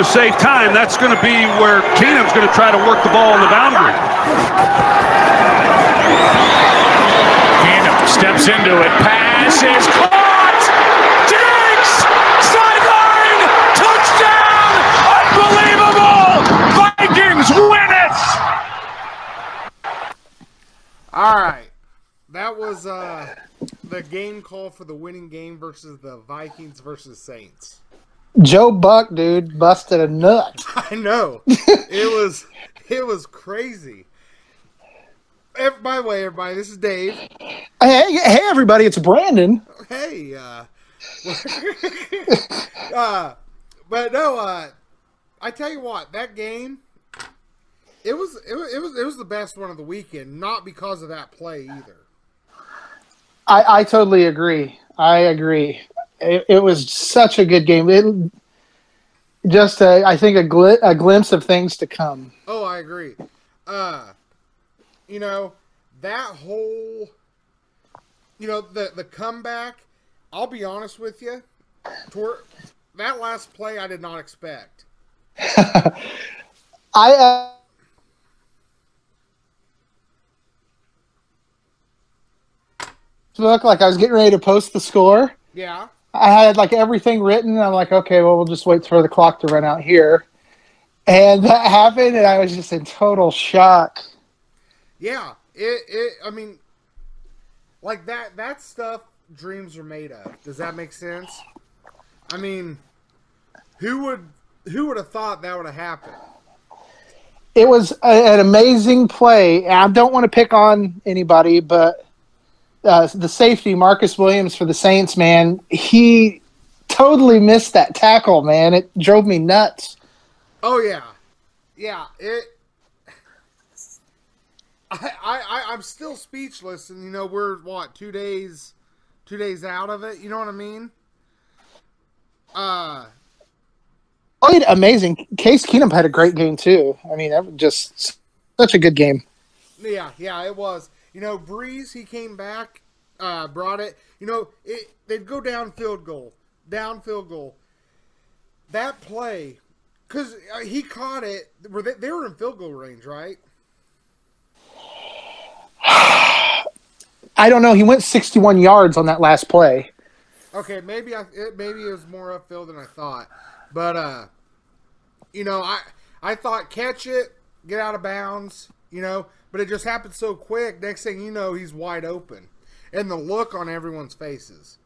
to save time, that's going to be where Keenum's going to try to work the ball on the boundary. Keenum steps into it. Pass is caught. Diggs! Sideline! Touchdown! Unbelievable! Vikings win it! All right. That was uh, the game call for the winning game versus the Vikings versus Saints. Joe Buck, dude, busted a nut. I know. it was it was crazy. Ev- By the way, everybody, this is Dave. Hey, hey, everybody, it's Brandon. Hey, uh, uh, but no, uh, I tell you what, that game, it was, it was, it was, it was the best one of the weekend. Not because of that play either. I, I totally agree. I agree. It, it was such a good game. It just, a, I think, a, gli- a glimpse of things to come. Oh, I agree. Uh, you know, that whole, you know, the the comeback. I'll be honest with you, toward that last play, I did not expect. I uh, look like I was getting ready to post the score. Yeah, I had like everything written. And I'm like, okay, well, we'll just wait for the clock to run out here. And that happened, and I was just in total shock. yeah. It, it. I mean, like that. That stuff dreams are made of. Does that make sense? I mean, who would who would have thought that would have happened? It was a, an amazing play. And I don't want to pick on anybody, but uh, the safety, Marcus Williams for the Saints, man, he totally missed that tackle, man. It drove me nuts. Oh yeah, yeah. It. I, I, I'm still speechless, and you know we're what two days, two days out of it. You know what I mean? Uh, Played amazing. Case Keenum had a great game too. I mean, that was just such a good game. yeah, yeah. It was. You know, Brees he came back, uh, brought it. You know, it they'd go down field goal, down field goal. That play, because he caught it. Were they, they were in field goal range, right? I don't know. He went 61 yards on that last play. Okay, maybe I it, maybe it was more upfield than I thought, but uh, you know, I I thought catch it, get out of bounds, you know, but it just happened so quick. Next thing you know, he's wide open, and the look on everyone's faces.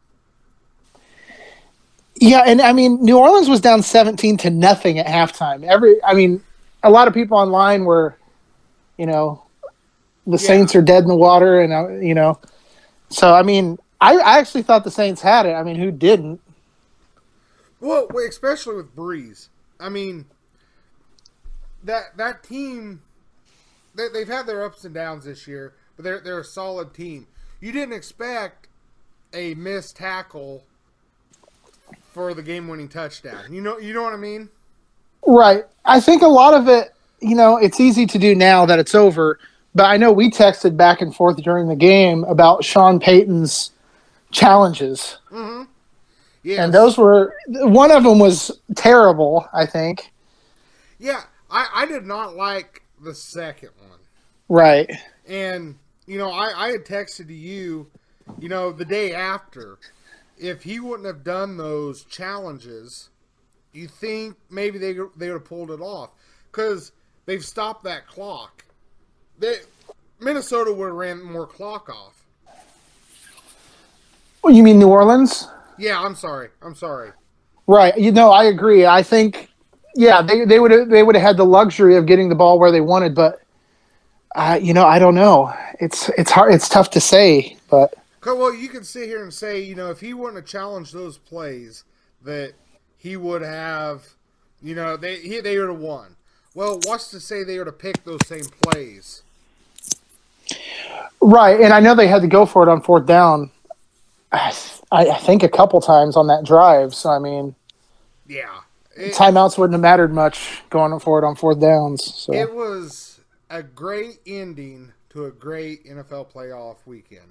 Yeah, and I mean, New Orleans was down 17 to nothing at halftime. Every, I mean, a lot of people online were, you know, the Saints are dead in the water, and uh, you know, so I mean, I, I actually thought the Saints had it. I mean, who didn't? Well, especially with Brees. I mean, that that team, they, they've had their ups and downs this year, but they're they're a solid team. You didn't expect a missed tackle for the game-winning touchdown. You know, you know what I mean? Right. I think a lot of it, you know, it's easy to do now that it's over. But I know we texted back and forth during the game about Sean Payton's challenges. Yeah, And those were, one of them was terrible, I think. yeah. I, I did not like the second one. Right. And, you know, I, I had texted to you, you know, the day after, if he wouldn't have done those challenges, you think maybe they, they would have pulled it off. Because they've stopped that clock. They, Minnesota would have ran more clock off. Well, you mean New Orleans? Yeah, I'm sorry. I'm sorry. Right. You know, I agree. I think, yeah, they they would have they would have had the luxury of getting the ball where they wanted, but, uh, you know, I don't know. It's it's hard. It's tough to say, but Well, you can sit here and say, you know, if he wouldn't have challenged those plays, that he would have, you know, they he, they would have won. Well, what's to say they would have picked those same plays? right. And I know they had to go for it on fourth down. I, I think a couple times on that drive. So I mean, Yeah, it, timeouts wouldn't have mattered much going for it on fourth downs. So it was a great ending to a great NFL playoff weekend.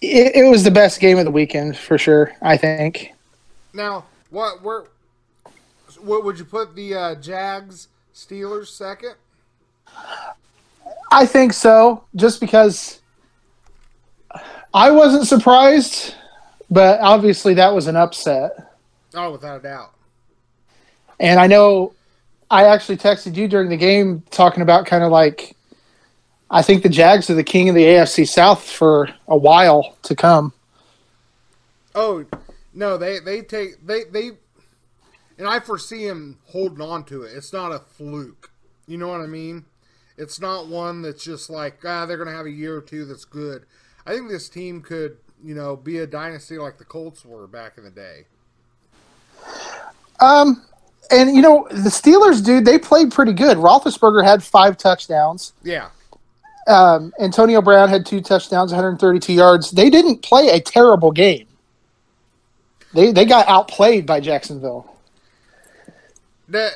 it, it was the best game of the weekend for sure. I think. Now, what we're what would you put the uh, Jags Steelers second? I think so, just because I wasn't surprised, but obviously that was an upset. Oh, without a doubt. And I know I actually texted you during the game talking about kind of like I think the Jags are the king of the AFC South for a while to come. Oh no, they they take they they, and I foresee him holding on to it. It's not a fluke. You know what I mean? It's not one that's just like ah they're gonna have a year or two that's good. I think this team could you know be a dynasty like the Colts were back in the day. Um, and you know the Steelers, dude, they played pretty good. Roethlisberger had five touchdowns. Yeah, Um, Antonio Brown had two touchdowns, 132 yards. They didn't play a terrible game. They they got outplayed by Jacksonville. the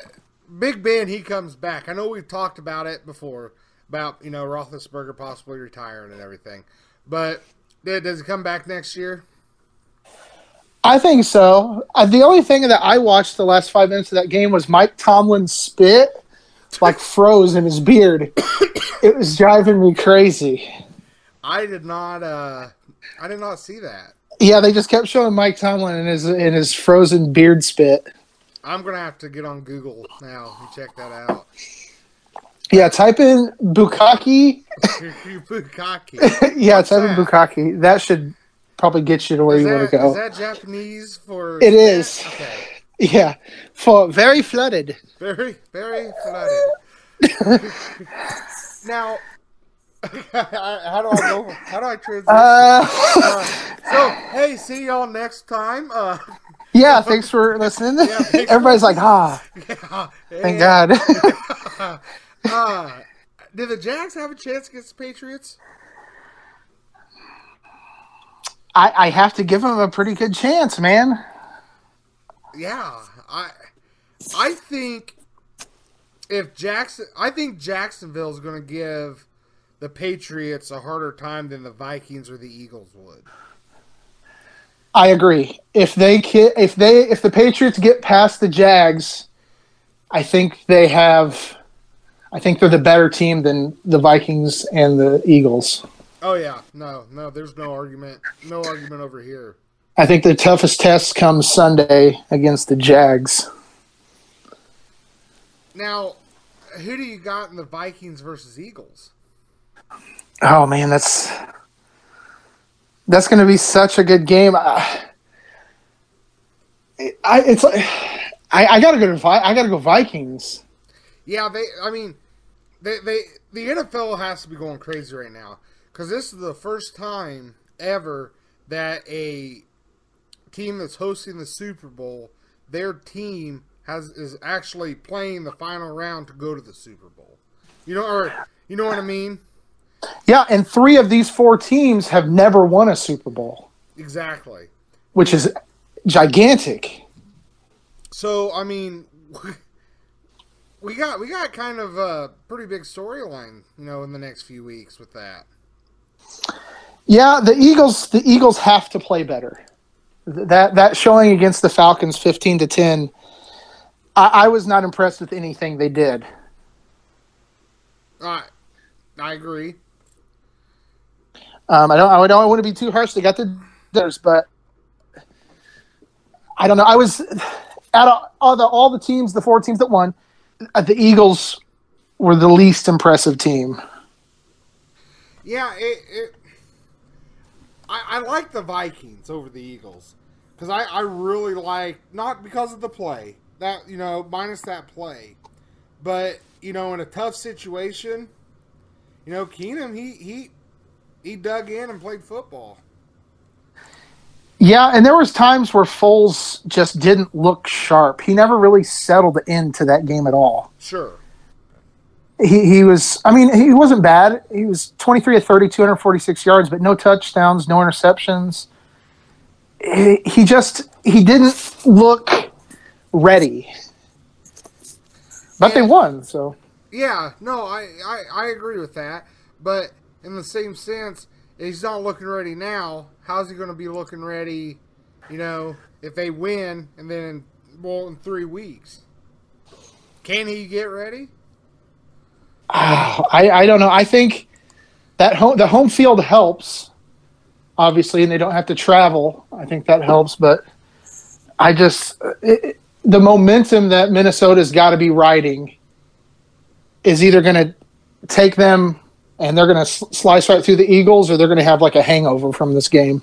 Big Ben he comes back. I know we've talked about it before about you know Roethlisberger possibly retiring and everything, but does he come back next year? I think so. Uh, the only thing that I watched the last five minutes of that game was Mike Tomlin's spit like froze in his beard. it was driving me crazy. I did not. uh I did not see that. Yeah, they just kept showing Mike Tomlin in his in his frozen beard spit. I'm gonna have to get on Google now and check that out. Yeah, type in Bukaki. Bukaki. yeah, What's type in? Bukaki. That should probably get you to where Is you want to go. is that Japanese for? It is. Okay. Yeah, for very flooded. Very, very flooded. now, how do I go? How do I transition? Uh, Uh, so, hey, see y'all next time. Uh, yeah, thanks for listening. thanks for Everybody's like, ah, yeah, thank God. Uh, did the Jags have a chance against the Patriots? I, I have to give them a pretty good chance, man. Yeah, I, I think if Jackson, I think Jacksonville is going to give the Patriots a harder time than the Vikings or the Eagles would. I agree. If they if they if the Patriots get past the Jags, I think they have. I think they're the better team than the Vikings and the Eagles. Oh yeah, no, no, there's no argument, no argument over here. I think the toughest test comes Sunday against the Jags. Now, who do you got in the Vikings versus Eagles? Oh man, that's that's going to be such a good game. I, I it's like I, I got to go to Vi- I got to go Vikings. Yeah, they. I mean, they they the NFL has to be going crazy right now because this is the first time ever that a team that's hosting the Super Bowl, their team has is actually playing the final round to go to the Super Bowl. You know, or you know what I mean? Yeah, and three of these four teams have never won a Super Bowl, Exactly. which is gigantic. So I mean, we got we got kind of a pretty big storyline, you know, in the next few weeks with that. Yeah, the Eagles the Eagles have to play better. That that showing against the Falcons, fifteen to ten. I, I was not impressed with anything they did. I I agree. Um, I don't. I don't want to be too harsh. They got the theirs, but I don't know. I was out of all the all the teams, the four teams that won. Uh, the Eagles were the least impressive team. Yeah, it. it I, I like the Vikings over the Eagles because I, I really like not because of the play that you know minus that play, but you know in a tough situation, you know Keenum he he he dug in and played football. Yeah, and there was times where Foles just didn't look sharp. He never really settled into that game at all. Sure. He he was. I mean, he wasn't bad. He was twenty three of 30, 246 yards, but no touchdowns, no interceptions. He, he just he didn't look ready. But they won, so Yeah, no, I, I, I agree with that. But in the same sense, he's not looking ready now. How's he going to be looking ready? You know, if they win and then well in three weeks. Can he get ready? Ah, I, I don't know. I think that home the home field helps, obviously, and they don't have to travel. I think that helps, but I just it, the momentum that Minnesota's got to be riding is either going to take them and they're going to slice right through the Eagles, or they're going to have like a hangover from this game.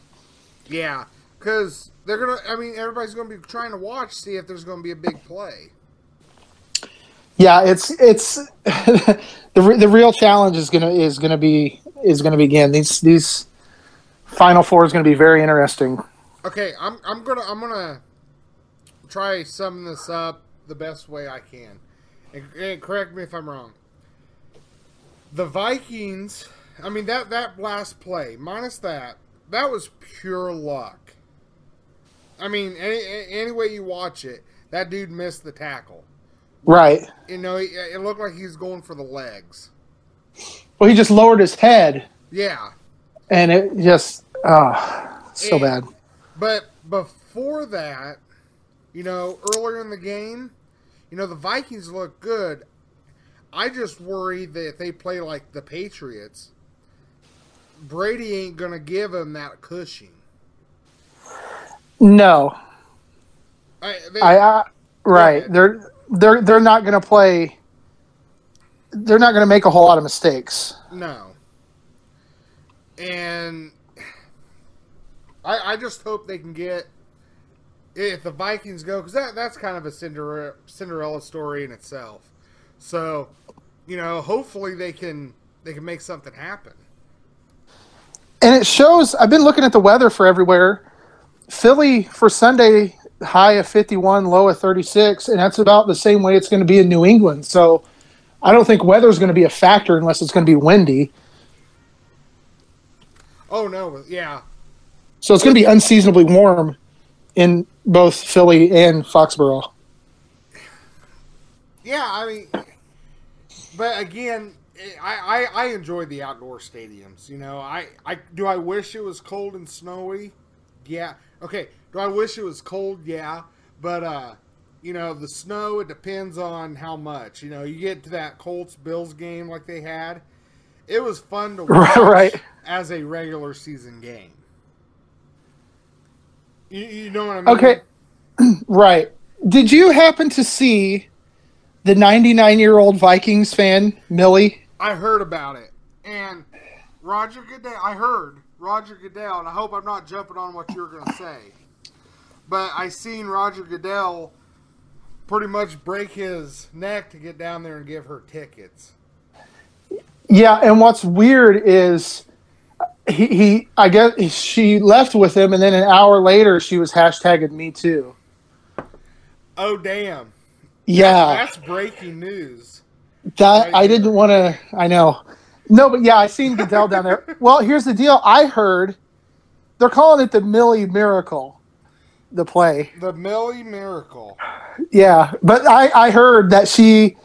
Yeah, because they're gonna. I mean, everybody's gonna be trying to watch, see if there's gonna be a big play. Yeah, it's it's the re- the real challenge is gonna is gonna be is gonna begin. These these final four is gonna be very interesting. Okay, I'm I'm gonna I'm gonna try summing this up the best way I can, and, and correct me if I'm wrong. The Vikings, I mean that that last play minus that that was pure luck. I mean, any, any way you watch it, that dude missed the tackle. Right. You know, it, it looked like he's going for the legs. Well, he just lowered his head, Yeah, and it just oh, so And- bad. but before that, you know, earlier in the game, you know, the Vikings look good. I just worry that if they play like the Patriots, Brady ain't gonna give him that cushion. No, I, they, I, I right. They're they're they're not going to play. They're not going to make a whole lot of mistakes. no, and I, I just hope they can get if the Vikings go because that that's kind of a Cinderella Cinderella story in itself. So, you know, hopefully they can they can make something happen. And it shows. I've been looking at the weather for everywhere. Philly for Sunday high of 51, low of 36, and that's about the same way it's going to be in New England. So I don't think weather is going to be a factor unless it's going to be windy. Oh no, yeah, So it's going to be unseasonably warm in both Philly and Foxborough. yeah. I mean, but again, I, I I enjoy the outdoor stadiums. You know, I I do I wish it was cold and snowy. Yeah. Okay. Do I wish it was cold? Yeah. But uh, you know, the snow it depends on how much. You know, you get to that Colts Bills game like they had. It was fun to watch Right. as a regular season game. You, you know what I mean? Okay. Right. Did you happen to see the 99 year old Vikings fan, Millie? I heard about it, and Roger Goodell. I heard Roger Goodell, and I hope I'm not jumping on what you're going to say, but I seen Roger Goodell pretty much break his neck to get down there and give her tickets. Yeah, and what's weird is he, he I guess she left with him, and then an hour later she was hashtagging me too. Oh damn! Yeah, That's breaking news. that I didn't want to. I know. No, but yeah, I seen Goodell down there. Well, here's the deal. I heard they're calling it the Millie Miracle, the play. The Millie Miracle. Yeah, but I, I heard that she.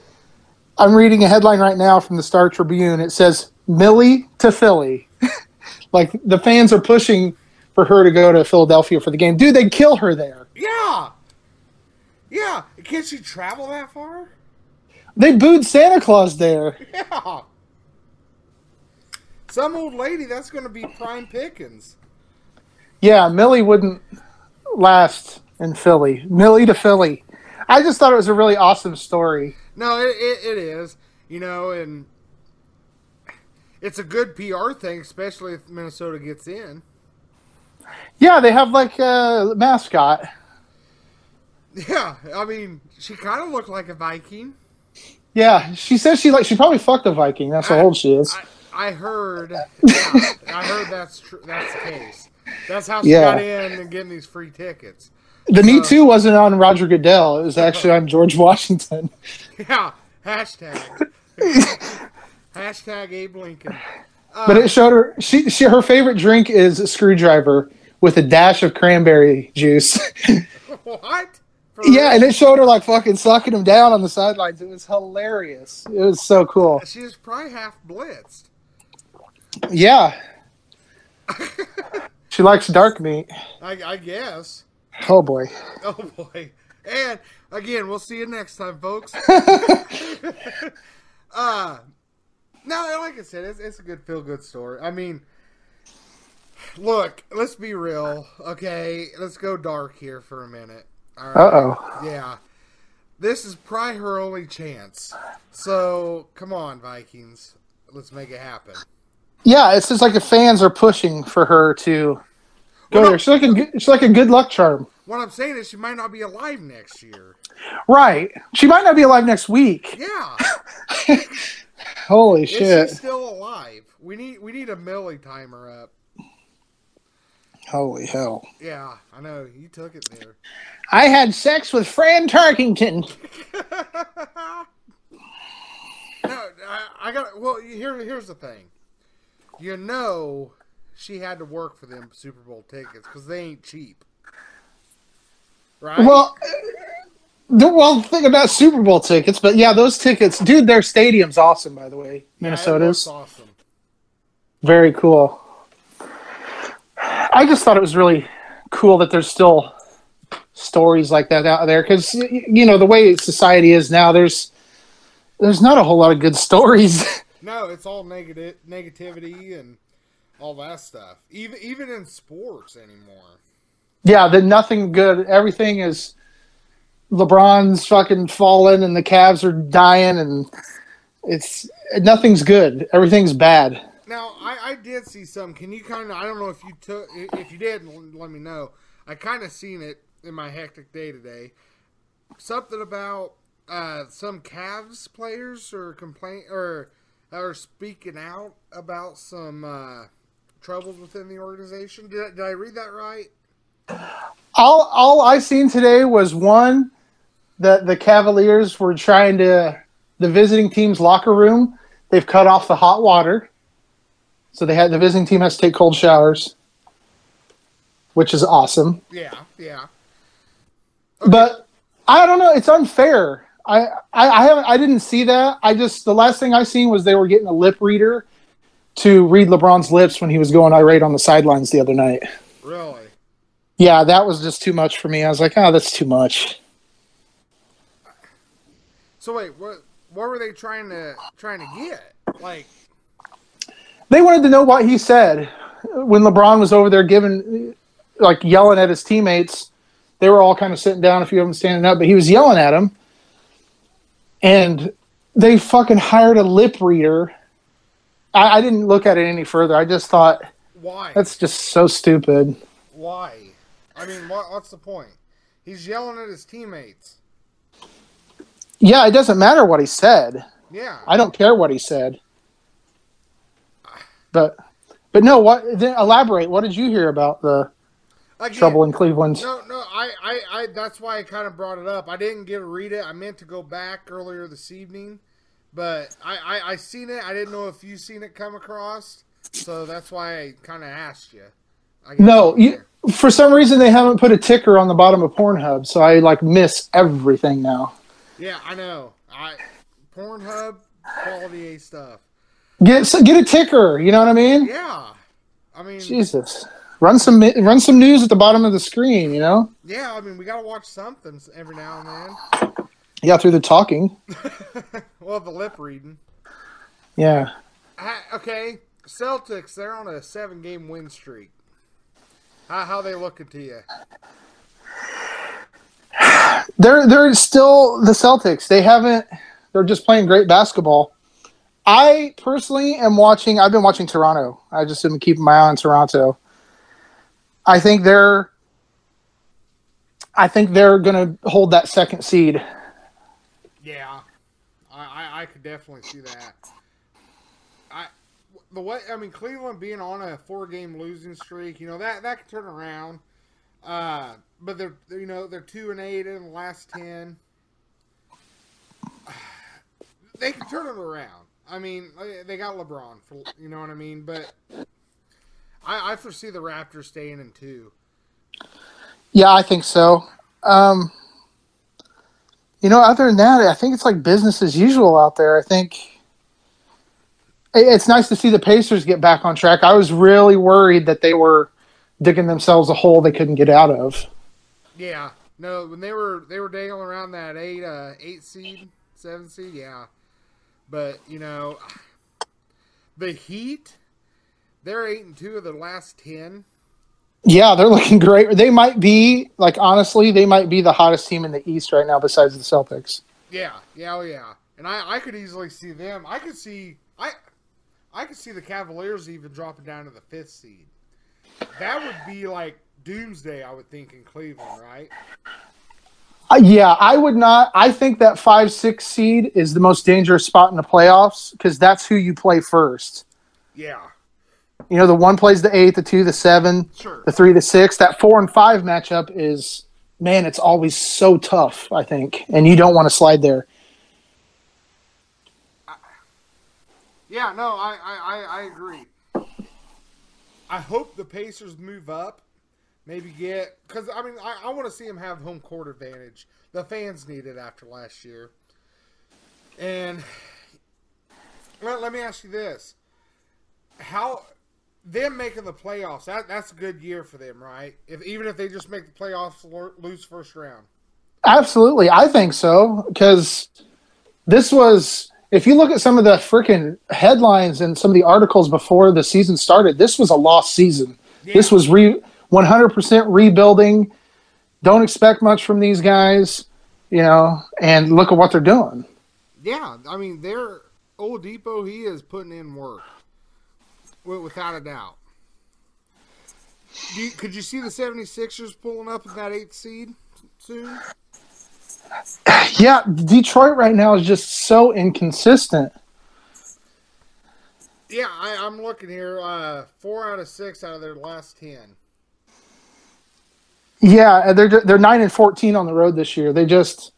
I'm reading a headline right now from the Star Tribune. It says Millie to Philly. like the fans are pushing for her to go to Philadelphia for the game. Dude, they'd kill her there. Yeah, yeah. Can't she travel that far? They booed Santa Claus there. Yeah. Some old lady that's going to be prime pickings. Yeah, Millie wouldn't last in Philly. Millie to Philly. I just thought it was a really awesome story. No, it, it, it is. You know, and it's a good PR thing, especially if Minnesota gets in. Yeah, they have like a mascot. Yeah, I mean, she kind of looked like a Viking. Yeah, she says she like she probably fucked a Viking. That's how old she is. I, I heard. Yeah, I heard that's true. That's the case. That's how she Yeah. got in and getting these free tickets. The Me Too wasn't on Roger Goodell. It was actually on George Washington. Yeah. Hashtag. Hashtag Abe Lincoln. But it uh, showed her she, she her favorite drink is a screwdriver with a dash of cranberry juice. What? For yeah, real? and it showed her like fucking sucking him down on the sidelines. It was hilarious. It was so cool. She was probably half blitzed. Yeah. She likes dark meat. I, I guess. Oh boy. Oh boy. and again, we'll see you next time, folks. uh, no, like I said, it's, it's a good feel good story. I mean, look, let's be real, okay? Let's go dark here for a minute. Right. Uh oh. Yeah. This is probably her only chance. So, come on, Vikings. Let's make it happen. Yeah, it's just like the fans are pushing for her to go Well, no- there. She's like a good- she's like a good luck charm. What I'm saying is she might not be alive next year. Right. She might not be alive next week. Yeah. Holy Is shit. she still alive? We need we need a Millie timer up. Holy hell. Yeah, I know. You took it there. I had sex with Fran Tarkenton. No, I, I got. Well, here, here's the thing. You know, she had to work for them Super Bowl tickets because they ain't cheap, right? Well, the well thing about Super Bowl tickets, but yeah, those tickets, dude, their stadium's awesome, by the way. Minnesota's looks awesome. very cool. I just thought it was really cool that there's still stories like that out there because you know the way society is now. There's there's not a whole lot of good stories. No, it's all negative negativity and all that stuff. Even even in sports anymore. yeah, that nothing good. Everything is LeBron's fucking fallen and the Cavs are dying and it's nothing's good. Everything's bad. Now, I, I did see some. Can you kind of? I don't know if you took. If you did, let me know. I kind of seen it in my hectic day today. Something about uh, some Cavs players or complain or are speaking out about some uh, troubles within the organization. Did I, did I read that right? all all I seen today was one that the Cavaliers were trying to the visiting team's locker room. They've cut off the hot water, so they had the visiting team has to take cold showers, which is awesome. Yeah, yeah. But I don't know. It's unfair. I, I I haven't I didn't see that. I just the last thing I seen was they were getting a lip reader to read LeBron's lips when he was going irate on the sidelines the other night. Really? Yeah, that was just too much for me. I was like, oh, that's too much. So wait, what? What were they trying to trying to get? Like, They wanted to know what he said when LeBron was over there giving, like, yelling at his teammates. They were all kind of sitting down, a few of them standing up, but he was yelling at them. And they fucking hired a lip reader. I, I didn't look at it any further. I just thought why? that's just so stupid. Why? I mean, what, what's the point? He's yelling at his teammates. Yeah, it doesn't matter what he said. Yeah. I don't care what he said. But, but no. What? Then elaborate. What did you hear about the Again, trouble in Cleveland? No, no. I, I, I. That's why I kind of brought it up. I didn't get to read it. I meant to go back earlier this evening, but I, I, I seen it. I didn't know if you seen it come across, so that's why I kind of asked you. I No, you, for some reason they haven't put a ticker on the bottom of Pornhub, so I like miss everything now. Yeah, I know. I Pornhub quality A stuff. Get so get a ticker. You know what I mean? Yeah. I mean, Jesus, run some run some news at the bottom of the screen. You know? yeah. I mean, we gotta watch something every now and then. Yeah, through the talking. well, the lip reading. Yeah. Ha- okay, Celtics. They're on a seven-game win streak. How how they looking to you? They're they're still the Celtics. They haven't. They're just playing great basketball. I personally am watching. I've been watching Toronto. I just have been keeping my eye on Toronto. I think they're. I think they're going to hold that second seed. Yeah, I, I could definitely see that. I the way I mean Cleveland being on a four-game losing streak, you know that that could turn around. Uh, but they're you know they're two and eight in the last ten. They can turn it around. I mean, they got LeBron for you know what I mean, but I, I foresee the Raptors staying in two. Yeah, I think so. Um, you know, other than that, I think it's like business as usual out there. I think it's nice to see the Pacers get back on track. I was really worried that they were digging themselves a hole they couldn't get out of. Yeah, No, when they were they were dangling around that eight uh eight seed, seven seed, yeah. But you know, the Heat, they're eight and two of the last ten. Yeah, they're looking great. They might be like honestly, they might be the hottest team in the East right now, besides the Celtics. Yeah, yeah, oh yeah. And I I could easily see them. I could see I I could see the Cavaliers even dropping down to the fifth seed. That would be like doomsday, I would think, in Cleveland, right? Uh, yeah, I would not. I think that five six seed is the most dangerous spot in the playoffs because that's who you play first. Yeah, You know, the one plays the eight, the two, the seven, sure. the three, the six. That four and five matchup is man, it's always so tough. I think, and you don't want to slide there. Yeah, no, I, I, I, I agree. I hope the Pacers move up. Maybe get because I mean I, I want to see them have home court advantage. The fans need it after last year. And let, let me ask you this: How them making the playoffs? That that's a good year for them, right? If even if they just make the playoffs, lose first round. Absolutely, I think so because this was. If you look at some of the freaking headlines and some of the articles before the season started, this was a lost season. This was re 100% rebuilding. Don't expect much from these guys, you know, and look at what they're doing. Yeah, I mean, they're depot—he is putting in work, without a doubt. Do you, could you see the 76ers pulling up in that eighth seed soon? Yeah, Detroit right now is just so inconsistent. Yeah, I, I'm looking here. Uh, four out of six out of their last ten. Yeah, they're they're nine and fourteen on the road this year. They just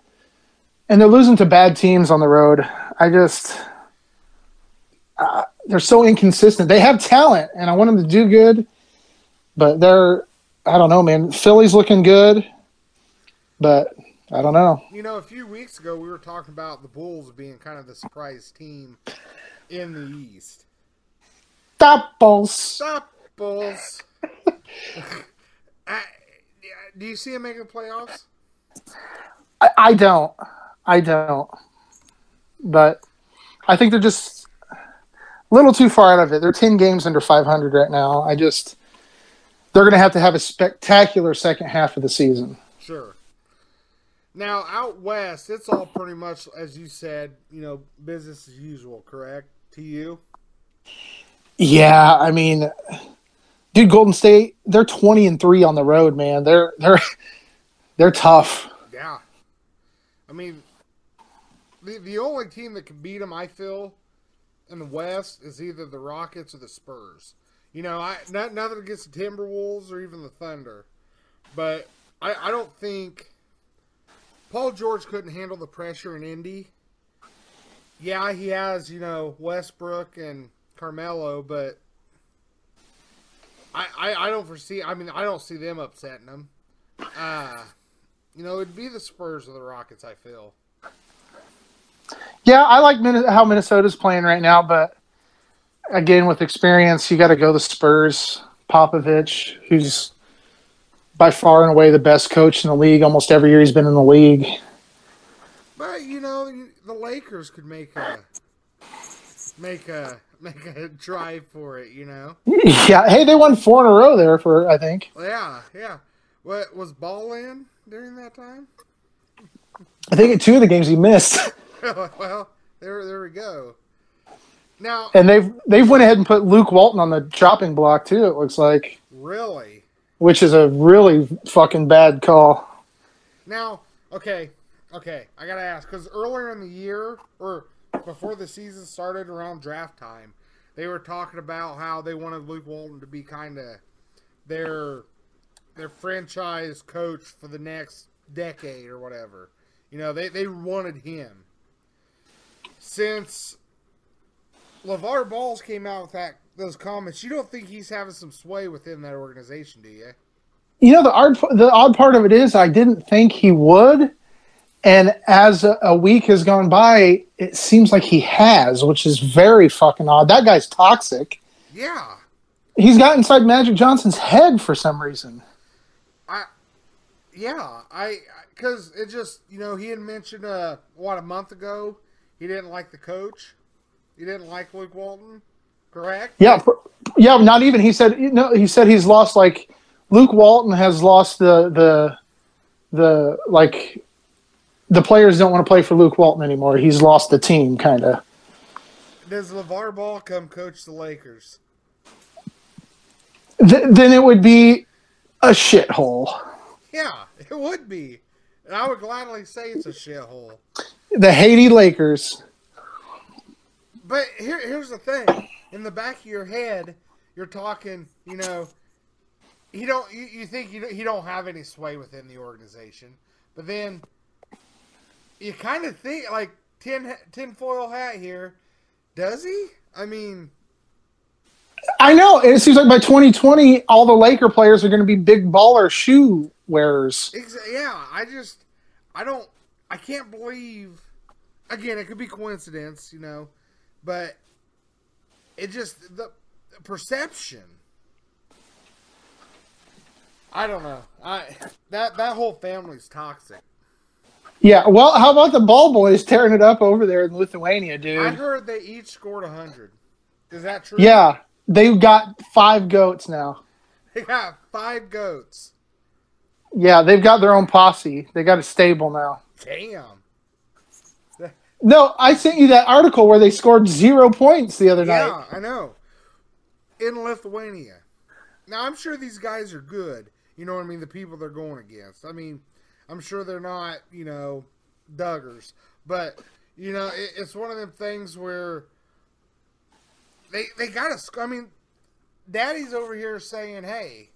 and they're losing to bad teams on the road. I just uh, they're so inconsistent. They have talent, and I want them to do good, but they're I don't know, man. Philly's looking good, but I don't know. You know, a few weeks ago we were talking about the Bulls being kind of the surprise team in the East. Apples. Stop Bulls. I, do you see them making playoffs? I, I don't. I don't. But I think they're just little too far out of it. They're 10 games under 500 right now. I just, they're going to have to have a spectacular second half of the season. Sure. Now out west, it's all pretty much as you said. You know, business as usual. Correct to you? Yeah, I mean, dude, Golden State, they're 20 and 3 on the road, man. They're, they're, they're tough. Yeah. I mean, the the only team that can beat them, I feel, in the West is either the Rockets or the Spurs. You know, I not nothing against the Timberwolves or even the Thunder, but I, I don't think Paul George couldn't handle the pressure in Indy. Yeah, he has you know Westbrook and Carmelo, but I, I I don't foresee. I mean, I don't see them upsetting them. Uh you know, it'd be the Spurs or the Rockets. I feel. Yeah, I like Min- how Minnesota's playing right now, but again, with experience, you got to go the Spurs. Popovich, who's by far and away the best coach in the league almost every year he's been in the league. But you know, the Lakers could make a make a make a drive for it. You know. Yeah, hey, they won four in a row there for I think. Yeah, yeah. What was Ball in during that time? I think in two of the games he missed, well, there there we go. Now, and they've they've went ahead and put Luke Walton on the chopping block too. It looks like, really. which is a really fucking bad call. Now, okay, okay. I gotta ask because earlier in the year, or before the season started, around draft time, they were talking about how they wanted Luke Walton to be kind of their their franchise coach for the next decade or whatever. You know, they they wanted him. Since LeVar Balls came out with that those comments, you don't think he's having some sway within that organization, do you? You know, the odd the odd part of it is I didn't think he would, and as a, a week has gone by, it seems like he has, which is very fucking odd. That guy's toxic. Yeah. He's got inside Magic Johnson's head for some reason. I Yeah, I because it just you know he had mentioned uh what a month ago he didn't like the coach, he didn't like Luke Walton, correct? Yeah, yeah. Not even he said no. He said he's lost like Luke Walton has lost the the the like the players don't want to play for Luke Walton anymore. He's lost the team, kind of. Does LeVar Ball come coach the Lakers? Th- then it would be a shithole. Yeah, it would be, and I would gladly say it's a shithole. The Haiti Lakers. But here, here's the thing: in the back of your head, you're talking. You know, he don't. You, you think you, he don't have any sway within the organization, but then you kind of think like tin tinfoil hat here. Does he? I mean, I know. It seems like by 2020, all the Laker players are going to be big baller shoe wearers. exa- yeah. I just, I don't, I can't believe. Again, it could be coincidence, you know, but it just the, the perception. I don't know. I that that whole family's toxic. Yeah. Well, how about the ball boys tearing it up over there in Lithuania, dude? I heard they each scored a hundred. Is that true? Yeah, they've got five goats now. They got five goats. Yeah, they've got their own posse. They got a stable now. Damn. No, I sent you that article where they scored zero points the other night. Yeah, I know. In Lithuania. Now I'm sure these guys are good. You know what I mean? The people they're going against. I mean, I'm sure they're not, you know, Duggars. But, you know, it, it's one of them things where they they got to. I mean, Daddy's over here saying, "Hey,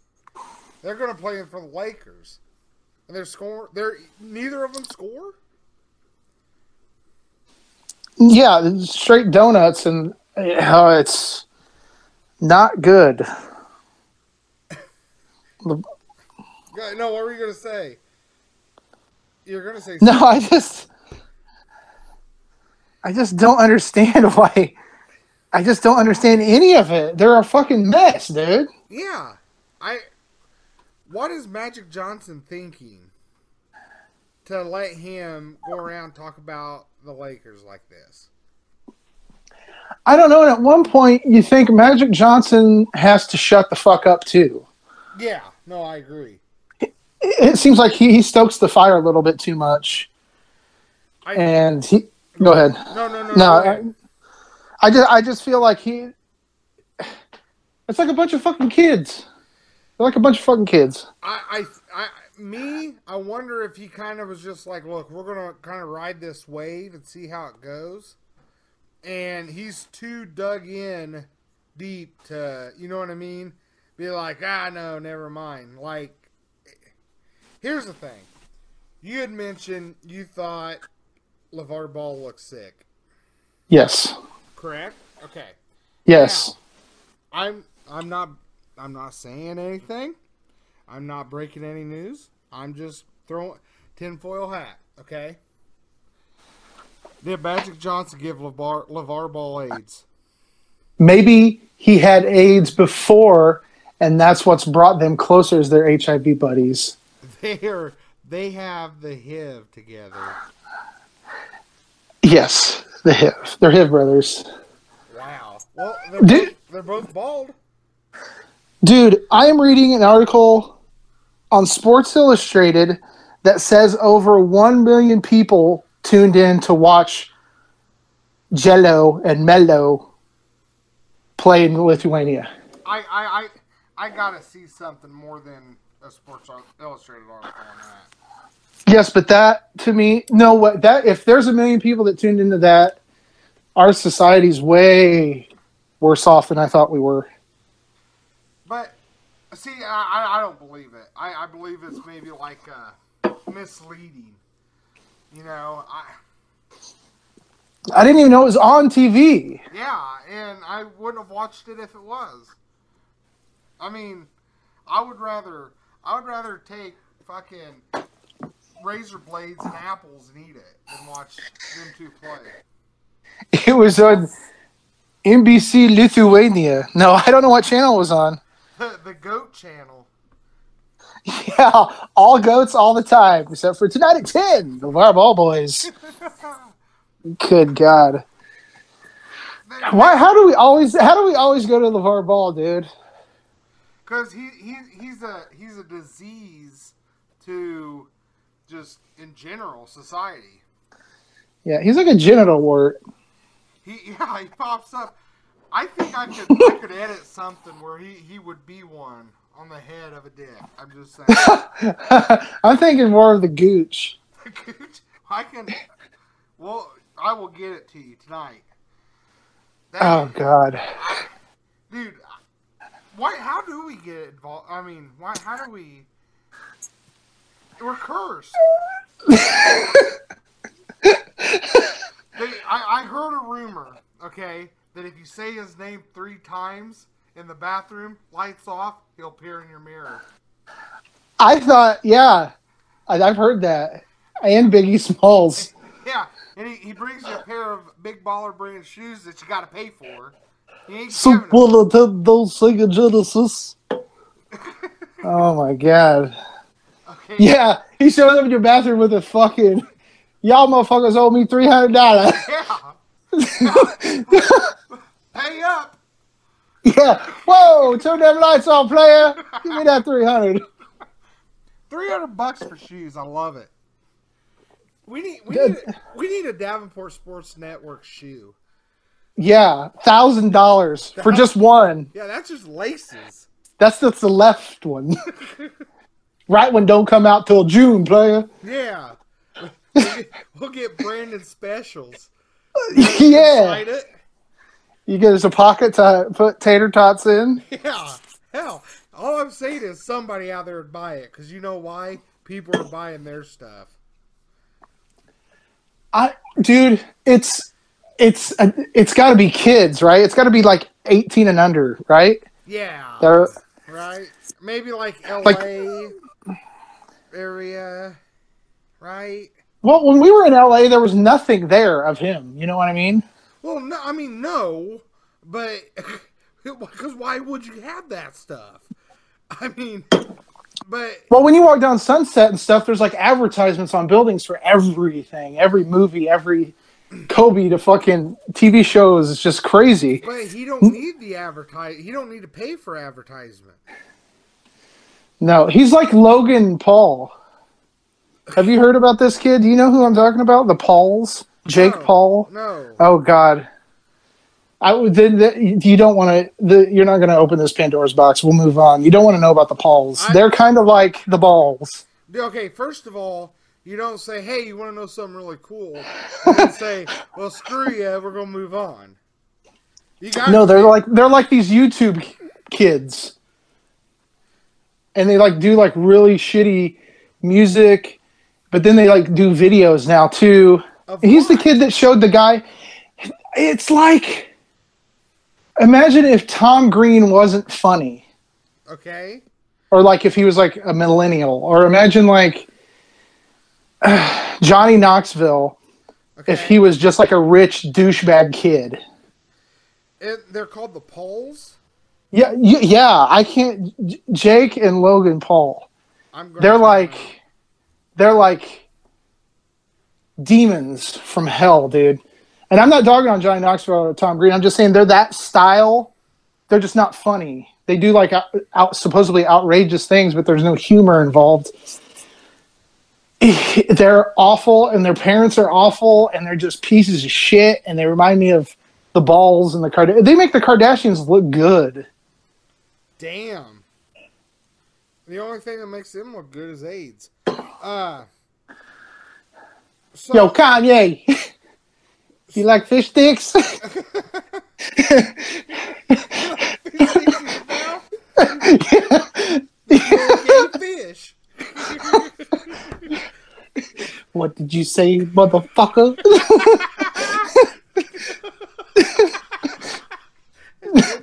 they're going to play in for the Lakers," and they're score. They're neither of them score. Yeah, straight donuts, and uh, it's not good. No, what were you going to say? You're going to say No, I just, I just don't understand why. I just don't understand any of it. They're a fucking mess, dude. Yeah. I what is Magic Johnson thinking to let him go around and talk about the Lakers like this? I don't know. And at one point, you think Magic Johnson has to shut the fuck up too. Yeah, no, I agree. It seems like he, he stokes the fire a little bit too much, I and he. Go ahead. no, no, no, No, no. I, I just I just feel like he. It's like a bunch of fucking kids. They're like a bunch of fucking kids. I, I, I, me, I wonder if he kind of was just like, look, we're gonna kind of ride this wave and see how it goes, and he's too dug in deep to, you know what I mean? Be like, ah, no, never mind. Like, here's the thing: you had mentioned you thought Levar Ball looked sick, Yes. correct? Okay. Yes. Now, I'm I'm not I'm not saying anything. I'm not breaking any news. I'm just throwing tinfoil hat, okay? Did Magic Johnson give LeVar, LeVar Ball AIDS? Maybe he had AIDS before, and that's what's brought them closer as their HIV buddies. They're they have the HIV together. Yes, the HIV. They're HIV brothers. Wow. Well, they're, Did- both, they're both bald. Dude, I am reading an article on Sports Illustrated that says over 1 million people tuned in to watch Gelo and Melo play in Lithuania. I I I, I gotta see something more than a Sports Illustrated article on that. Yes, but that to me, no, what that if there's a million people that tuned into that, our society's way worse off than I thought we were. But see, I, I- don't believe it. I, I believe it's maybe like uh, misleading. You know, I I didn't even know it was on TV. yeah, and I wouldn't have watched it if it was. I mean, I would rather I would rather take fucking razor blades and apples and eat it than watch them two play. It was on NBC Lithuania. No, I don't know what channel it was on. The, the goat channel. Yeah, all goats all the time, except for tonight at ten. The LeVar Ball boys. Good God. Why? How do we always? How do we always go to LeVar Ball, dude? Because he, he he's a he's a disease to just in general society. Yeah, he's like a genital wart. He yeah he pops up. I think I could I could edit something where he he would be one on the head of a dick. I'm just saying. I'm thinking more of the gooch. The gooch. I can. Well, I will get it to you tonight. That, Oh God. dude, why? How do we get involved? I mean, why? How do we? We're cursed. They, I, I heard a rumor, okay, that if you say his name three times in the bathroom, lights off, he'll appear in your mirror. I thought, yeah, I, I've heard that. And Biggie Smalls. Yeah, and he, he brings you a pair of big baller brand shoes that you got to pay for. He ain't So giving them. will Nintendo Sega Genesis. oh my God. Okay. Yeah, he shows up in your bathroom with a fucking. Y'all motherfuckers owe me three hundred dollars. Yeah. Pay up. yeah. Whoa! Turn them lights on, player. Give me that three hundred. Three hundred bucks for shoes. I love it. We need we Good. need we need a Davenport Sports Network shoe. Yeah, thousand dollars for just one. Yeah, that's just laces. That's that's the left one. right one don't come out till June, player. Yeah. We'll get, we'll get Brandon specials. yeah. You get us a pocket to put tater tots in. Yeah. Hell, all I'm saying is somebody out there would buy it because you know why? People are buying their stuff. I, dude, it's it's uh, it's got to be kids, right? It's got to be like eighteen and under, right? Yeah. They're right? Maybe like LA Like- area, right? well, when we were in LA, there was nothing there of him. You know what I mean? Well, no, I mean no, but because why would you have that stuff? I mean, but Well, when you walk down Sunset and stuff, there's like advertisements on buildings for everything, every movie, every Kobe to fucking TV shows. It's just crazy. but he don't need the advertise. He don't need to pay for advertisement. No, he's like Logan Paul. Have you heard about this kid? Do you know who I'm talking about? The Pauls, Jake No, Paul. No. Oh God. I would. Then the, you don't want to. You're not going to open this Pandora's box. We'll move on. You don't want to know about the Pauls. I- They're kind of like the balls. Okay, first of all, you don't say, "Hey, you want to know something really cool?" Then say, "Well, screw you. We're gonna move on." You got No, they're like they're like these YouTube kids, and they like do like really shitty music, but then they like do videos now too. He's the kid that showed the guy. It's like, imagine if Tom Green wasn't funny, okay. or like if he was like a millennial, or imagine like Johnny Knoxville Okay. if he was just like a rich douchebag kid. It, they're called the poles. Yeah, y- yeah. I can't. J- Jake and Logan Paul. They're like, they're like demons from hell, dude. And I'm not dogging on Johnny Knoxville or Tom Green. I'm just saying they're that style. They're just not funny. They do like out, supposedly outrageous things, but there's no humor involved. They're awful, and their parents are awful, and they're just pieces of shit. And they remind me of the balls and the Card. They make the Kardashians look good. Damn. The only thing that makes them look good is AIDS. Uh. So, Yo, Kanye, you like fish sticks? fish. what did you say, motherfucker?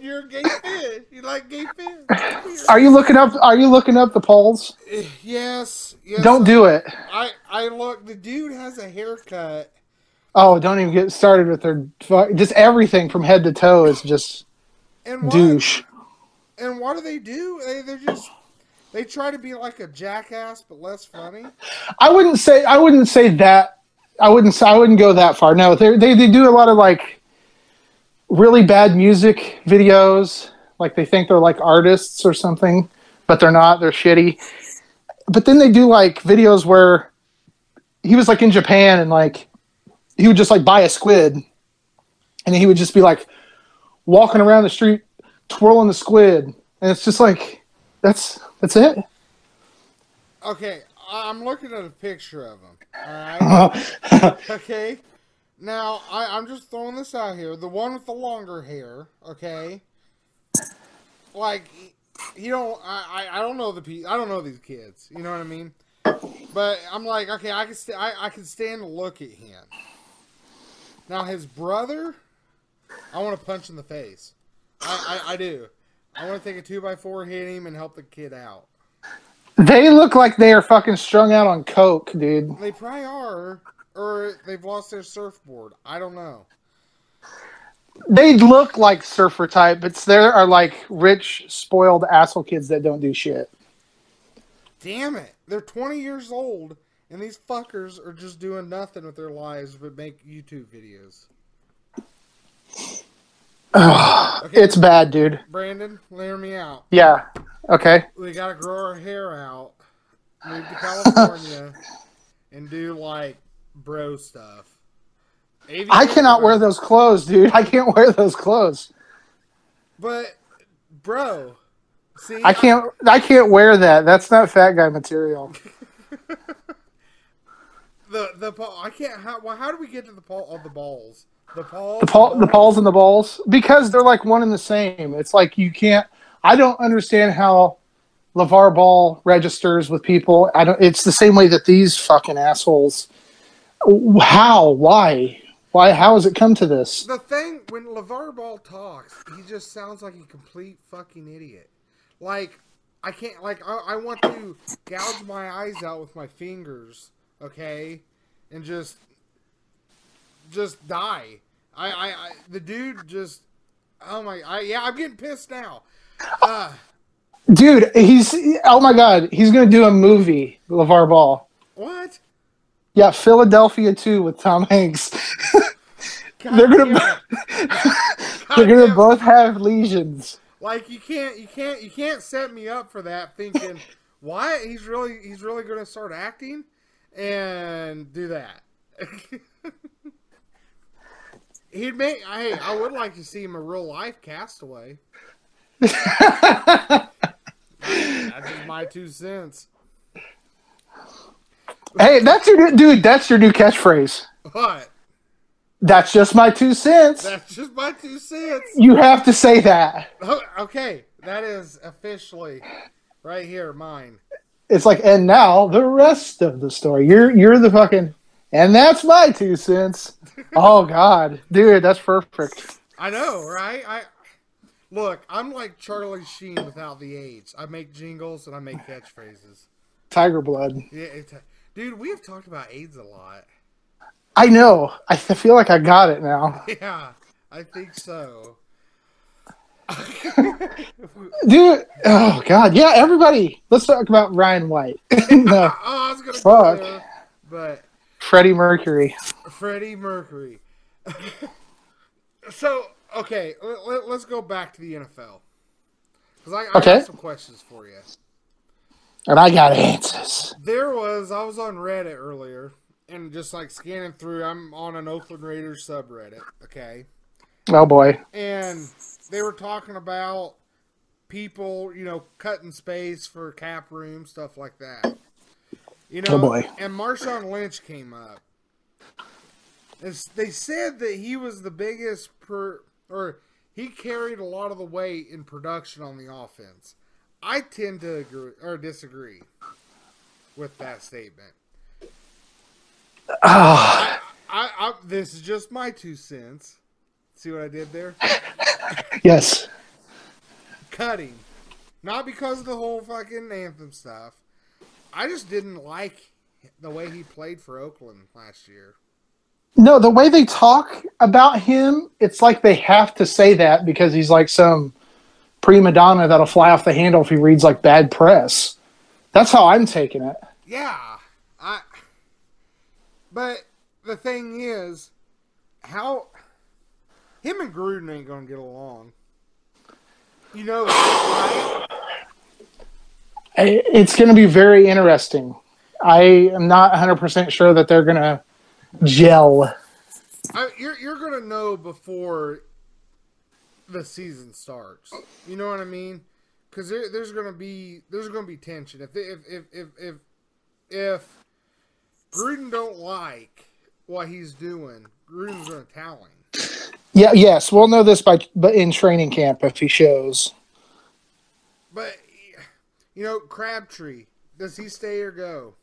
You're a gay fish. You like gay fish. are you looking up? Are you looking up the polls? Yes. yes Don't do it. I I look. The dude has a haircut. Oh, don't even get started with their just everything from head to toe is just And what, douche. And what do they do? They they're just they try to be like a jackass but less funny. I wouldn't say I wouldn't say that. I wouldn't say I wouldn't go that far. No, they they they do a lot of like really bad music videos. Like they think they're like artists or something, but they're not. They're shitty. But then they do like videos where he was like in Japan and like he would just like buy a squid and he would just be like walking around the street twirling the squid and it's just like that's that's it Okay, I'm looking at a picture of him. All right. okay. Now I, I'm just throwing this out here. The one with the longer hair. Okay. Like you don't. I, I I don't know the pe- I don't know these kids. You know what I mean? But I'm like, okay, I can st- I, I can stand to look at him. Now his brother, I want to punch in the face. I, I, I do. I want to take a two by four, hit him, and help the kid out. they look like they are fucking strung out on coke dude They probably are, or they've lost their surfboard. I don't know. they look like surfer type but there are like rich spoiled asshole kids that don't do shit Damn it! They're 20 years old, and these fuckers are just doing nothing with their lives but make YouTube videos. Okay, it's bad dude Brandon, hear me out. yeah okay We gotta grow our hair out, move to California, and do like bro stuff. I cannot wear those clothes dude i can't wear those clothes But, bro, see, i can't i can't wear that that's not fat guy material the the. I can't. How, well, how do we get to the ball of the balls? The balls. the paul the pauls and the balls because they're like one and the same it's like you can't i don't understand how LeVar Ball registers with people. I don't. It's the same way that these fucking assholes. How? Why? Why? How has it come to this? The thing when LeVar Ball talks, he just sounds like a complete fucking idiot. Like I can't. Like I, I want to gouge my eyes out with my fingers, okay, and just just die. I, I, I the dude just. Oh my! I, yeah, I'm getting pissed now. Uh, Dude, he's oh my god, he's gonna do a movie, LeVar Ball. what? Yeah, Philadelphia too with Tom Hanks. They're gonna- They're gonna both have lesions. Like you can't you can't you can't set me up for that thinking why he's really he's really gonna start acting and do that. He'd make hey, I would like to see him a real life castaway. That's just my two cents. Hey, that's your new, dude. That's your new catchphrase. But That's just my two cents. that's just my two cents. You have to say that. Oh, Okay, that is officially right here mine. It's like, and now the rest of the story. You're you're the fucking, and that's my two cents. Oh God, dude, that's perfect. I know, right? I look. I'm like Charlie Sheen without the AIDS. I make jingles and I make catchphrases. Tiger blood. Yeah, it's, dude. We have talked about AIDS a lot. I know. I feel like I got it now, Yeah, I think so. dude. Oh God, yeah. Everybody, let's talk about Ryan White. no, Oh, I was gonna Fuck. there, uh, but Freddie Mercury. Freddie Mercury. so okay, let, us go back to the NFL because I, I Okay. got some questions for you. And I got answers. There was I was on Reddit earlier and just like scanning through. I'm on an Oakland Raiders subreddit. Okay. Oh boy. and they were talking about people, you know, cutting space for cap room, stuff like that. You oh, know, Oh, boy. and Marshawn Lynch came up. It's, they said that he was the biggest per, or he carried a lot of the weight in production on the offense. I tend to agree or disagree with that statement. Ah, I, I this is just my two cents. See what I did there? yes. cutting. Not because of the whole fucking anthem stuff. I just didn't like the way he played for Oakland last year. No, the way they talk about him, it's like they have to say that because he's like some prima donna that'll fly off the handle if he reads like bad press. That's how I'm taking it. Yeah, I. But the thing is, how him and Gruden ain't gonna get along. You know, right? It's going to be very interesting. I am not 100% sure that they're going to gel. I, you're you're gonna know before the season starts. You know what I mean? Because there, there's gonna be there's gonna be tension if if if if if, if Gruden don't like what he's doing, Gruden's gonna tell him. Yeah, yes, we'll know this by but in training camp if he shows. But you know, Crabtree, does he stay or go?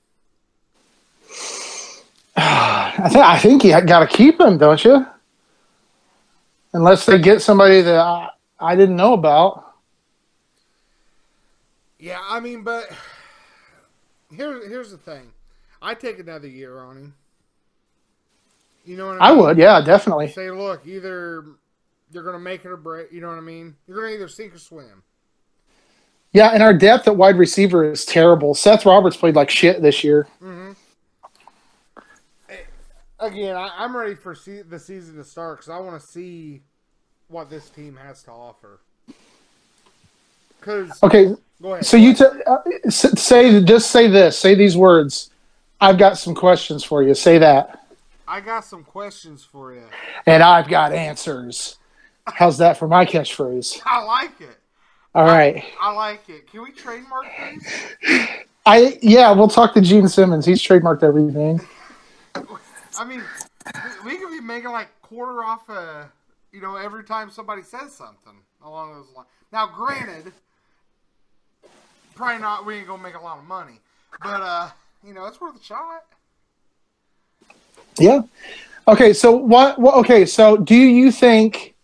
I, th- I think you got to keep him, don't you? Unless they get somebody that I, I didn't know about. Yeah, I mean, but here here's the thing. I take another year on him. You know what I I mean? would, yeah, definitely. say, look, either you're going to make it or break. You know what I mean? You're going to either sink or swim. Yeah, and our depth at wide receiver is terrible. Seth Roberts played like shit this year. Mm-hmm. Again, I, I'm ready for se- the season to start because I want to see what this team has to offer. Because Okay, go ahead. so you t- uh, say just say this, say these words. I've got some questions for you. Say that, I got some questions for you. and I've got answers. How's that for my catchphrase? I like it. All right. I like it. Can we trademark these? I yeah, we'll talk to Gene Simmons. He's trademarked everything. I mean, we- could be making like quarter off uh you know, every time somebody says something along those lines. Now, granted, probably not. We ain't gonna make a lot of money, but uh, you know, it's worth a shot. Yeah. Okay, so what, what okay, so do you think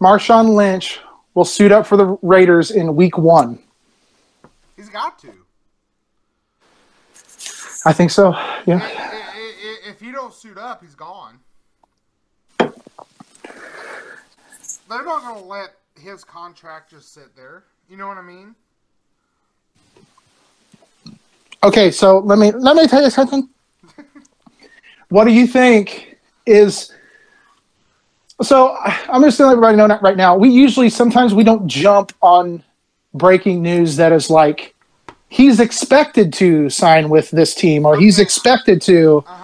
Marshawn Lynch will suit up for the Raiders in week 1? He's got to. I think so. Yeah. If he don't suit up, he's gone. They're not gonna let his contract just sit there. You know what I mean? Okay, so let me let me tell you something. what do you think is so I'm just letting everybody know that right now. We usually sometimes we don't jump on breaking news that is like he's expected to sign with this team or he's expected to. Uh huh.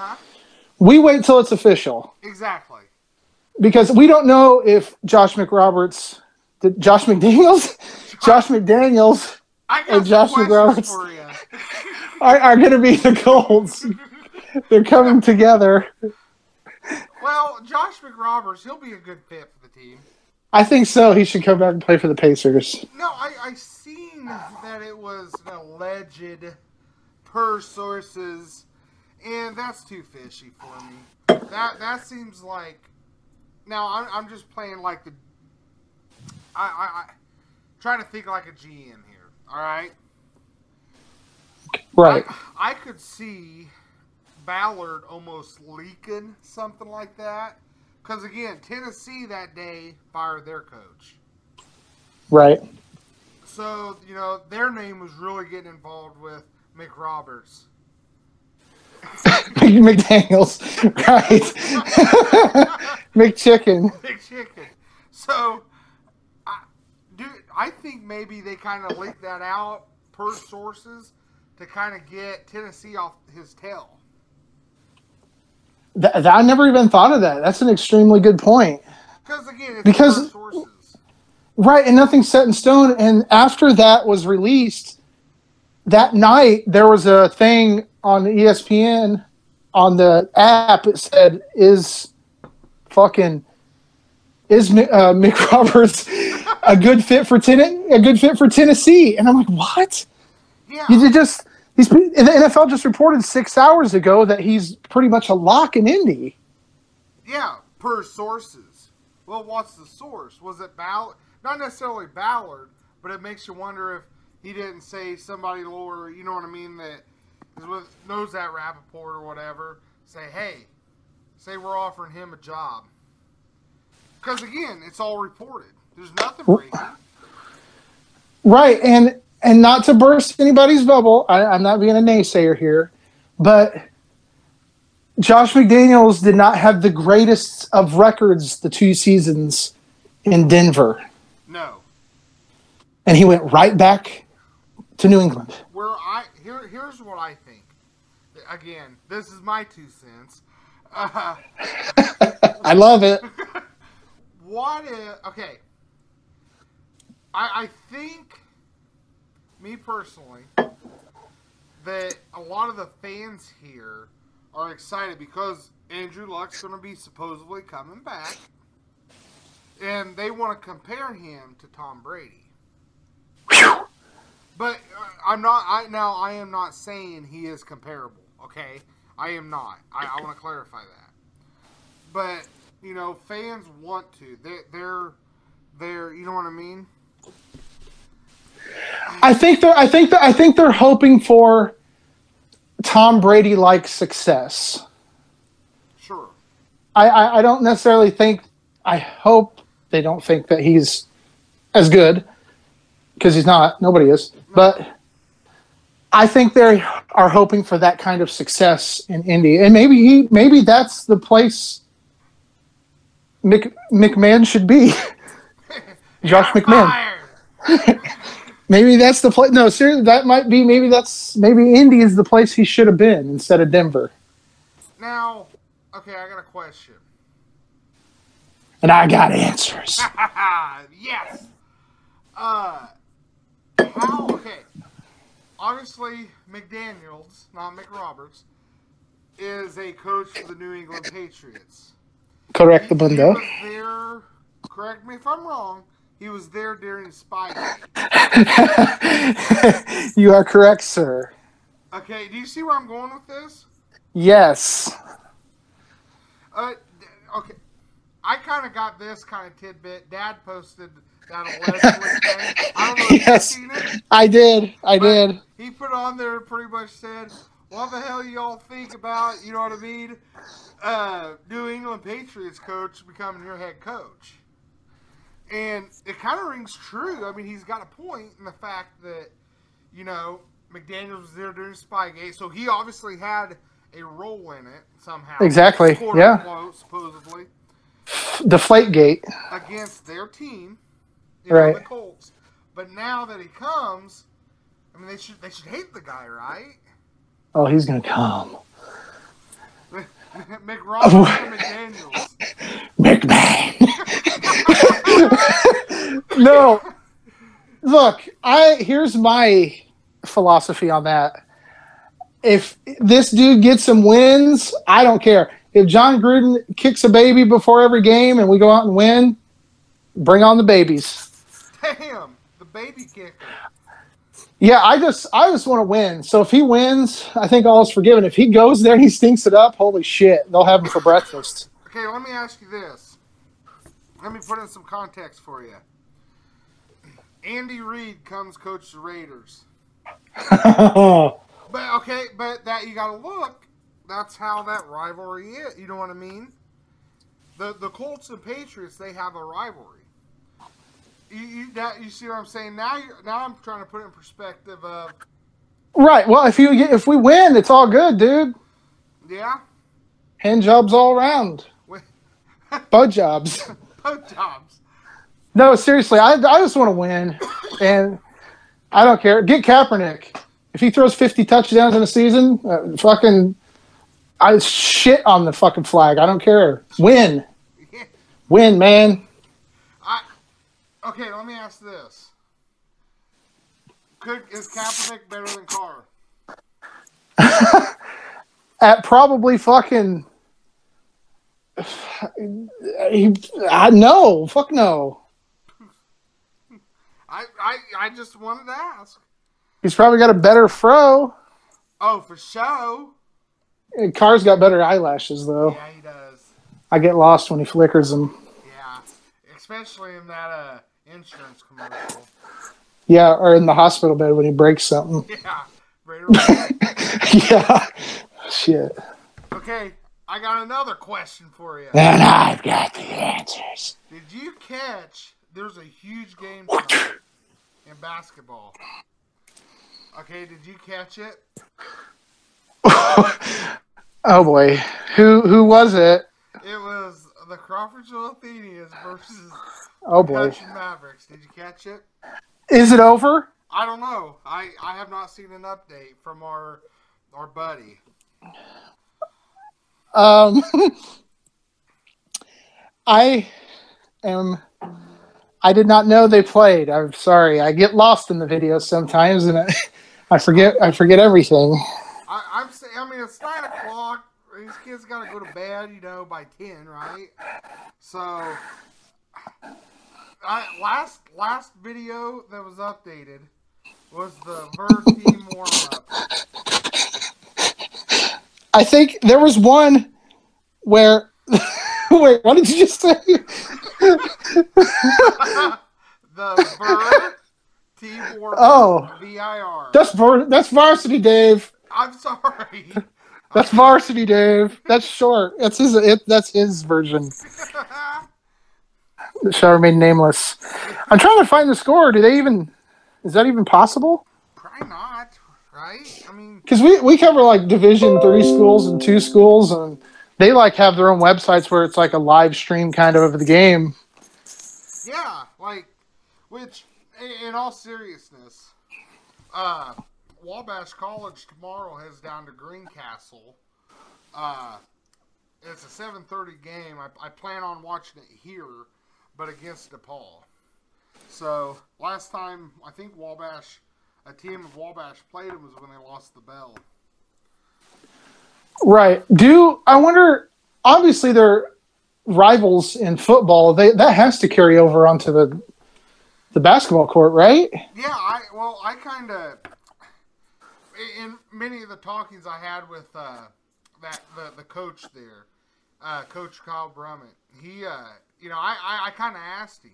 We wait till it's official Exactly. because we don't know if Josh McRoberts, did Josh McDaniels, Josh McDaniels And Josh McRoberts. are, are going to be the Colts. They're coming together. Well, Josh McRoberts, he'll be a good fit for the team. I think so. He should come back and play for the Pacers. No, I, I seen that it was an alleged per sources, and that's too fishy for me. That that seems like now I'm, I'm just playing like the I, I, I trying to think like a GM here. All right, Right. I, I could see Ballard almost leaking something like that. Because again, Tennessee that day fired their coach. Right. So, you know, their name was really getting involved with Mick Roberts. McDaniels. Right. McChicken. Big chicken. So, I, dude, I think maybe they kind of leaked that out per sources to kind of get Tennessee off his tail. Th- th- I never even thought of that. That's an extremely good point. Because again, it's Because-. Right, and nothing's set in stone. And after that was released, that night there was a thing on ESPN on the app. It said, "Is fucking is uh, Mick Roberts a good fit for ten- a good fit for Tennessee?" And I'm like, "What? Yeah. You just he's the NFL just reported six hours ago that he's pretty much a lock in Indy." Yeah, per sources. Well, what's the source? Was it Ballard? Not necessarily Ballard, but it makes you wonder if he didn't say somebody lower, you know what I mean, that is with, knows that Rapoport or whatever. Say, hey, say we're offering him a job. Because again, it's all reported. There's nothing breaking. Right, and and not to burst anybody's bubble, I, I'm not being a naysayer here, but Josh McDaniels did not have the greatest of records the two seasons in Denver, No. and he went right back to New England. Where I here here's what I think. Again, this is my two cents. Uh, I love it. what if okay? I I think me personally that a lot of the fans here are excited because Andrew Luck's going to be supposedly coming back, and they want to compare him to Tom Brady. But uh, I'm not. I now I am not saying he is comparable. Okay, I am not. I, I want to clarify that. But you know, fans want to. They, they're they're. You know what I mean? I think they're. I think that. I think they're hoping for Tom Brady like success. Sure. I, I, I don't necessarily think. I hope they don't think that he's as good because he's not. Nobody is. But I think they are hoping for that kind of success in Indy, and maybe he. Maybe that's the place. Mc, McMahon should be. Josh McMahon. Maybe that's the place. No, seriously, that might be. Maybe that's. Maybe Indy is the place he should have been instead of Denver. Now, okay, I got a question. And I got answers. yes. Uh, how? Obviously, McDaniel's, not McRoberts, is a coach for the New England Patriots. Correct the He bundo. was there. Correct me if I'm wrong. He was there during Spygate. you are correct, sir. Okay, do you see where I'm going with this? Yes. Uh, okay. I kind of got this kind of tidbit. Dad posted thing. I don't know if Yes. you've seen it. I did. I did. He put on there pretty much said, "What the hell y'all think about? You know what I mean? Uh, New England Patriots coach becoming your head coach." And it kind of rings true. I mean, he's got a point in the fact that, you know, McDaniels was there during Spygate, so he obviously had a role in it somehow. Exactly, yeah. unquote, supposedly Deflate gate. against their team, you know, Right. the Colts. But now that he comes, I mean, they should they should hate the guy, right? Oh, he's gonna come. McRoberts and McDaniels. McMahon. no. Look, I here's my philosophy on that. If this dude gets some wins, I don't care. If Jon Gruden kicks a baby before every game and we go out and win, bring on the babies. Damn, the baby kicker. Yeah, I just I just want to win. So if he wins, I think all is forgiven. If he goes there and he stinks it up, holy shit, they'll have him for breakfast. Okay, let me ask you this. Let me put in some context for you. Andy Reid comes coach the Raiders. But okay, but that you got to look. That's how that rivalry is. You know what I mean? The the Colts and Patriots they have a rivalry. You you, that, you see what I'm saying? Now you now I'm trying to put it in perspective of right. Well, if you get if we win, it's all good, dude. yeah, Hand jobs all around. Bud jobs. both jobs. No, seriously, I, I just want to win, and I don't care. Get Kaepernick. If he throws 50 touchdowns in a season, uh, fucking, I shit on the fucking flag. I don't care. Win, win, man. Okay. Let me ask this: Could is Kaepernick better than Carr? At probably fucking, I no, fuck no. I, I I just wanted to ask. He's probably got a better fro. Oh, for show. Uh, Carr's got better eyelashes though. Yeah, he does. I get lost when he flickers them. Yeah, especially in that uh insurance commercial. Yeah, or in the hospital bed when he breaks something. Yeah, right yeah. Shit. Okay, I got another question for you. And I've got the answers. Did you catch? There's a huge game in basketball. Okay, did you catch it? oh boy, who who was it? It was the Crawfordsville Athenians versus Oh boy, Mavericks. Did you catch it? is it over? I don't know. I, I have not seen an update from our our buddy. Um, I am. I did not know they played. I'm sorry. I get lost in the videos sometimes, and I, I forget. I forget everything. I, I'm saying, I mean, it's nine o'clock. These kids got to go to bed, you know, by ten, right? So, I, last last video that was updated was the Ver team warm up. I think there was one where. wait, what did you just say? the Ver team warm up. Oh. VIR. That's Ver. that's varsity, Dave. I'm sorry. That's varsity, Dave. That's short. That's his. It, that's his version. The shall remain nameless. I'm trying to find the score. Do they even? Is that even possible? Probably not, right? I mean, Because we we cover like Division three schools and two schools, and they like have their own websites where it's like a live stream kind of of the game. yeah, like, which, in, all seriousness, uh, Wabash College tomorrow heads down to Greencastle. Uh, it's a 7:30 game. I, I plan on watching it here, but against DePauw. So last time I think Wabash, a team of Wabash played them was when they lost the bell. Right. Do I wonder? Obviously, they're rivals in football. They that has to carry over onto the the basketball court, right? Yeah, I well, I kind of in many of the talkings I had with uh, that the the coach there, uh, Coach Kyle Brumett. He, uh, you know, I I, I kind of asked him,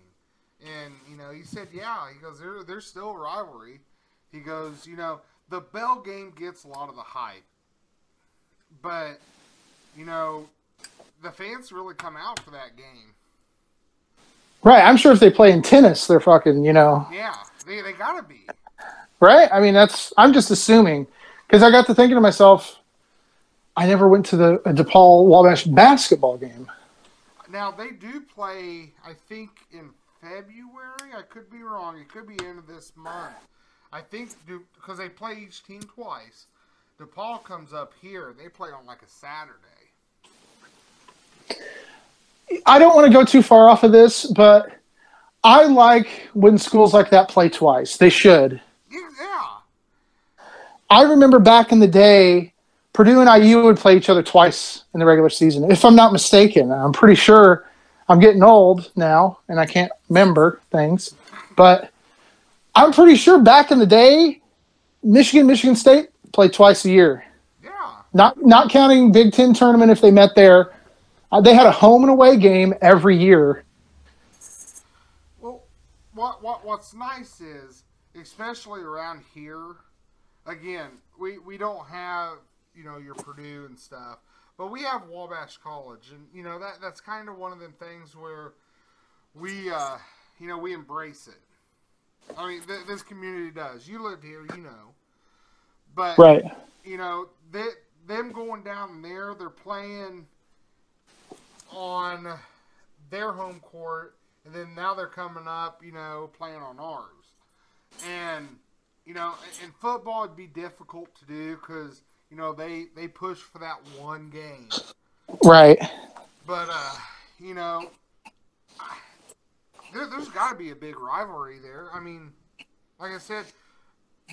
and you know, he said, yeah. He goes, there there's still a rivalry. He goes, you know, the Bell game gets a lot of the hype, but you know, the fans really come out for that game. Right. I'm sure if they play in tennis, they're fucking, you know, Yeah, they they gotta be. right? I mean, that's I'm just assuming because I got to thinking to myself, I never went to the a DePauw Wabash basketball game. Now they do play, I think, in February. I could be wrong. It could be end of this month. I think because they play each team twice. DePauw comes up here. They play on like a Saturday. I don't want to go too far off of this, but I like when schools like that play twice. They should. Yeah, I remember back in the day, Purdue and IU would play each other twice in the regular season, if I'm not mistaken. I'm pretty sure I'm getting old now and I can't remember things, but I'm pretty sure back in the day, Michigan, Michigan State played twice a year. yeah. Not not counting Big Ten tournament if they met there. Uh, they had a home and away game every year. Well, what what what's nice is, especially around here, again, we we don't have you know your Purdue and stuff, but we have Wabash College, and you know that that's kind of one of them things where we uh, you know we embrace it. I mean, th- this community does. You lived here, you know, but Right. you know, they, them going down there, they're playing on their home court, and then now they're coming up, you know, playing on ours. And you know, in football, it'd be difficult to do because you know they they push for that one game. Right. But uh, you know, there, there's got to be a big rivalry there. I mean, like I said,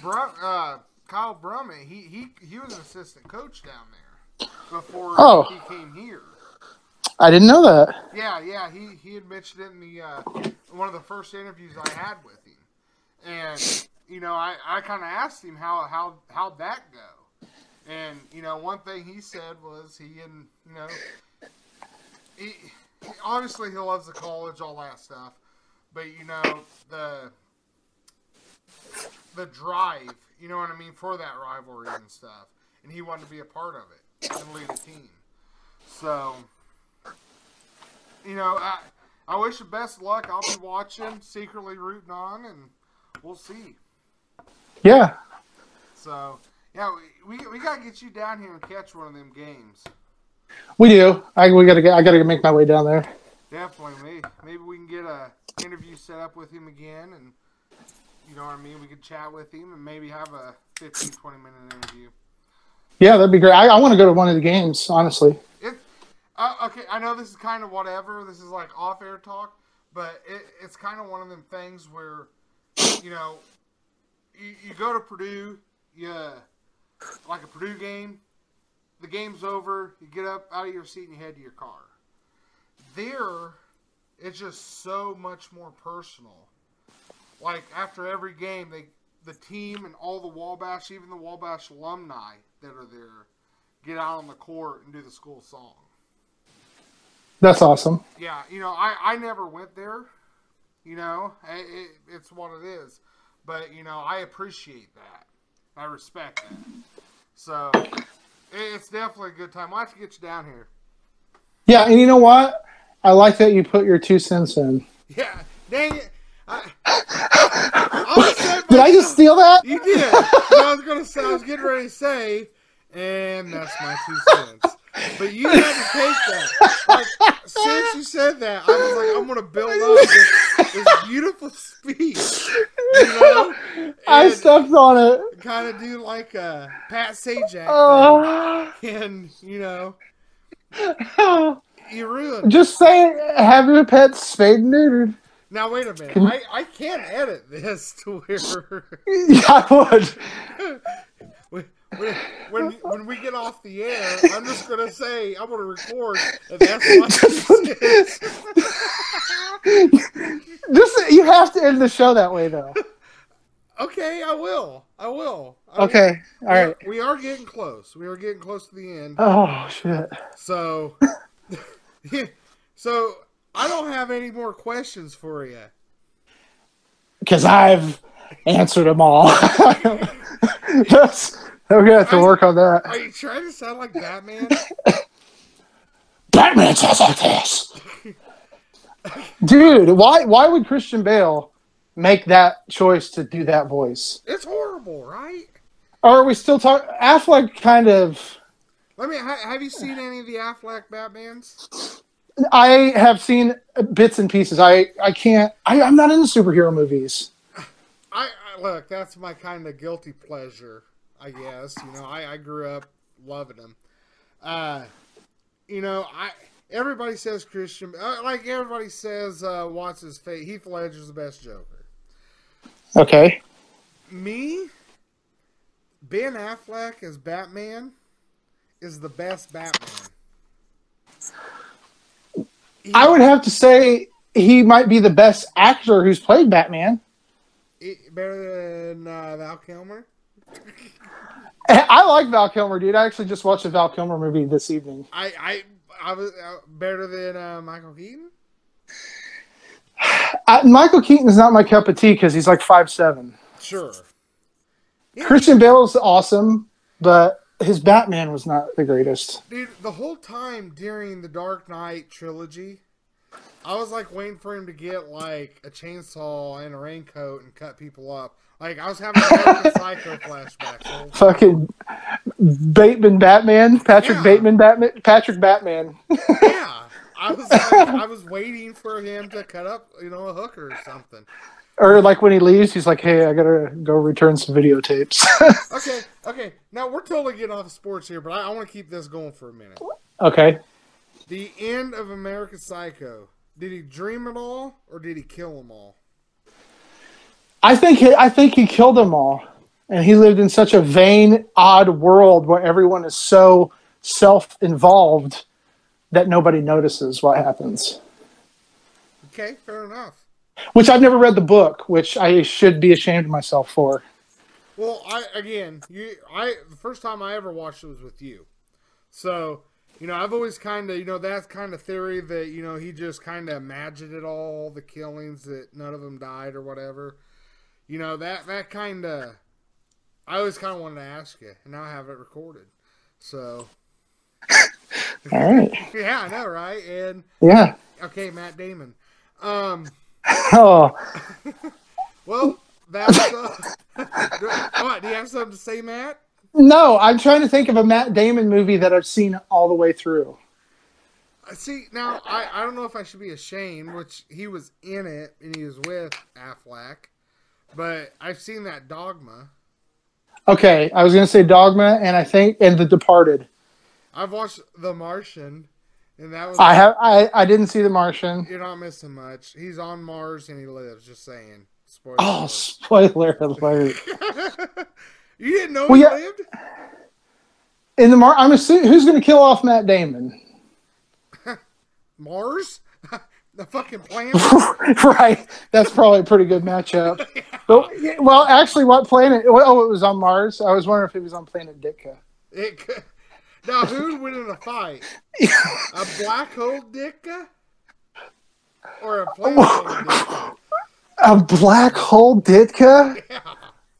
Brum, uh, Kyle Brumett, he, he he was an assistant coach down there before Oh. he came here. I didn't know that. Yeah, yeah, he he had mentioned it in the uh, one of the first interviews I had with him, and you know, I, I kind of asked him how how how'd that go, and you know, one thing he said was he and you know, he, he obviously he loves the college, all that stuff, but you know the the drive, you know what I mean, for that rivalry and stuff, and he wanted to be a part of it and lead a team, so you know, I I wish the best luck. I'll be watching, secretly rooting on, and we'll see. Yeah. So yeah, we, we we gotta get you down here and catch one of them games. We do. I we gotta get. I gotta make my way down there. Definitely, maybe maybe we can get a interview set up with him again, and you know what I mean. We could chat with him and maybe have a 15, 20 minute interview. Yeah, that'd be great. I, I want to go to one of the games. Honestly. It, uh, okay, I know this is kind of whatever. This is like off air talk, but it, it's kind of one of them things where, you know, you, you go to Purdue, you like a Purdue game, the game's over, you get up out of your seat and you head to your car. There, it's just so much more personal. Like after every game, they the team and all the Wabash, even the Wabash alumni that are there, get out on the court and do the school song. That's awesome. Yeah, you know, I, I never went there. You know, it, it, it's what it is. But, you know, I appreciate that. I respect that. So, it's definitely a good time. We'll have to get you down here. Yeah, and you know what? I like that you put your two cents in. Yeah, dang it. I, I Did I just steal that? You did. I was gonna say. I was getting ready to say, and that's my two cents. But you had to take that. Like since you said that, I was like, I'm gonna build up this, this beautiful speech. You know, I stepped on it. kind of do like a Pat Sajak, Oh. and you know, you ruined. Just say, have your pets spayed and neutered. Now wait a minute. I I can't edit this to where. Yeah, I would. when, when, we get off the air, I'm just gonna say I'm gonna record, and that's what it is. Just you have to end the show that way, though. okay, I will. I will. I. Okay. All We are- We are getting close. We are getting close to the end. Oh shit. So, so I don't have any more questions for you. Because I've answered them all. yes. We're gonna have to work on that. Are you trying to sound like Batman? Batman sounds like this. Dude, why why would Christian Bale make that choice to do that voice? It's horrible, right? Or are we still talking? Affleck kind of. Let me. Ha- have you seen any of the Affleck Batmans? I have seen bits and pieces. I I can't. I, I'm not into superhero movies. I, I look. That's my kind of guilty pleasure, I guess. You know, I, I grew up loving them. Uh, you know, I everybody says Christian, uh, like everybody says, uh, what's his face? Heath Ledger's the best Joker. Okay. Me, Ben Affleck as Batman is the best Batman. He- I would have to say he might be the best actor who's played Batman. better than uh, Val Kilmer. I like Val Kilmer, dude. I actually just watched a Val Kilmer movie this evening. I I I was uh, better than uh, Michael Keaton. I, Michael Keaton is not my cup of tea because he's like five seven. Sure. Yeah, Christian is awesome, but his Batman was not the greatest. Dude, the whole time during the Dark Knight trilogy, I was like waiting for him to get like a chainsaw and a raincoat and cut people up. Like I was having a Psycho flashbacks. the. Fucking Bateman Batman, Patrick Yeah. Bateman Batman, Patrick Batman. Yeah, I was like, I was waiting for him to cut up, you know, a hooker or something. or like when he leaves, he's like, "Hey, I gotta go return some videotapes." Okay, okay. Now we're totally getting off of sports here, but I, I want to keep this going for a minute. okay. The end of American Psycho. Did he dream it all, or did he kill them all? I think he, I think he killed them all, and he lived in such a vain, odd world where everyone is so self-involved that nobody notices what happens. Okay, fair enough. Which I've never read the book, which I should be ashamed of myself for. Well, I again, you, I the first time I ever watched it was with you, so you know I've always kind of you know that kind of theory that you know he just kind of imagined it all the killings that none of them died or whatever. You know that that kind of I always kind of wanted to ask you, and now I have it recorded. So All right. yeah, I know, right? And Yeah. okay, Matt Damon. Um, Oh, well, That's uh, what? Do you have something to say, Matt? No, I'm trying to think of a Matt Damon movie that I've seen all the way through. Uh, See, now I, I don't know if I should be ashamed, which he was in it and he was with Affleck, but I've seen that Dogma. Okay, I was gonna say Dogma, and I think and The Departed. I've watched The Martian, and that was I have I, I didn't see The Martian. you're not missing much. He's on Mars and he lives. Just saying. Spoiler. Oh, alert. spoiler alert! you didn't know Well, he yeah. lived? In the Mar, I'm assuming who's gonna kill off Matt Damon? Mars? the fucking planet? right, that's probably a pretty good matchup. But, well, actually, what planet? Oh, it was on Mars. I was wondering if it was on planet Ditka. It could, now, who'd win in a fight? A black hole Ditka? Or a planet Ditka? A black hole Ditka?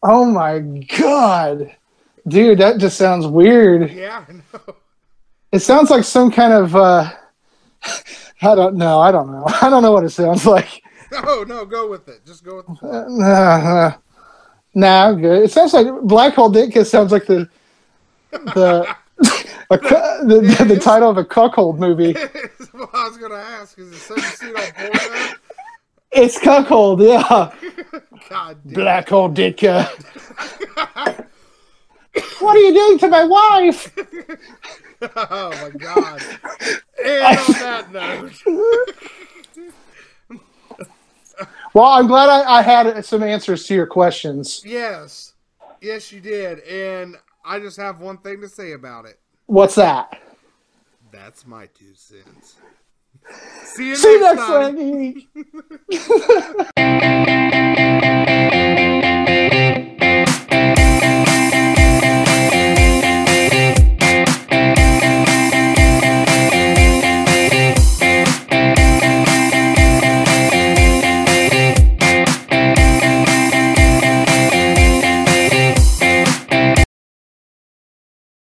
Oh my god. Dude, that just sounds weird. Yeah, I know. It sounds like some kind of uh I don't know. I don't know. I don't know what it sounds like. No, no, go with it. Just go with. Uh, uh, nah, I'm good. It sounds like Black Hole Ditka sounds like the the a, the, the, the title of a cuckold movie. What I was to ask. Is it something you see it on Pornhub? It's cuckold, yeah. God damn. Black Hole Ditka. what are you doing to my wife? Oh, my God. And on that note, Well, I'm glad I, I had some answers to your questions. yes. Yes, you did. And I just have one thing to say about it. What's that? That's my two cents. See you See next next time. time.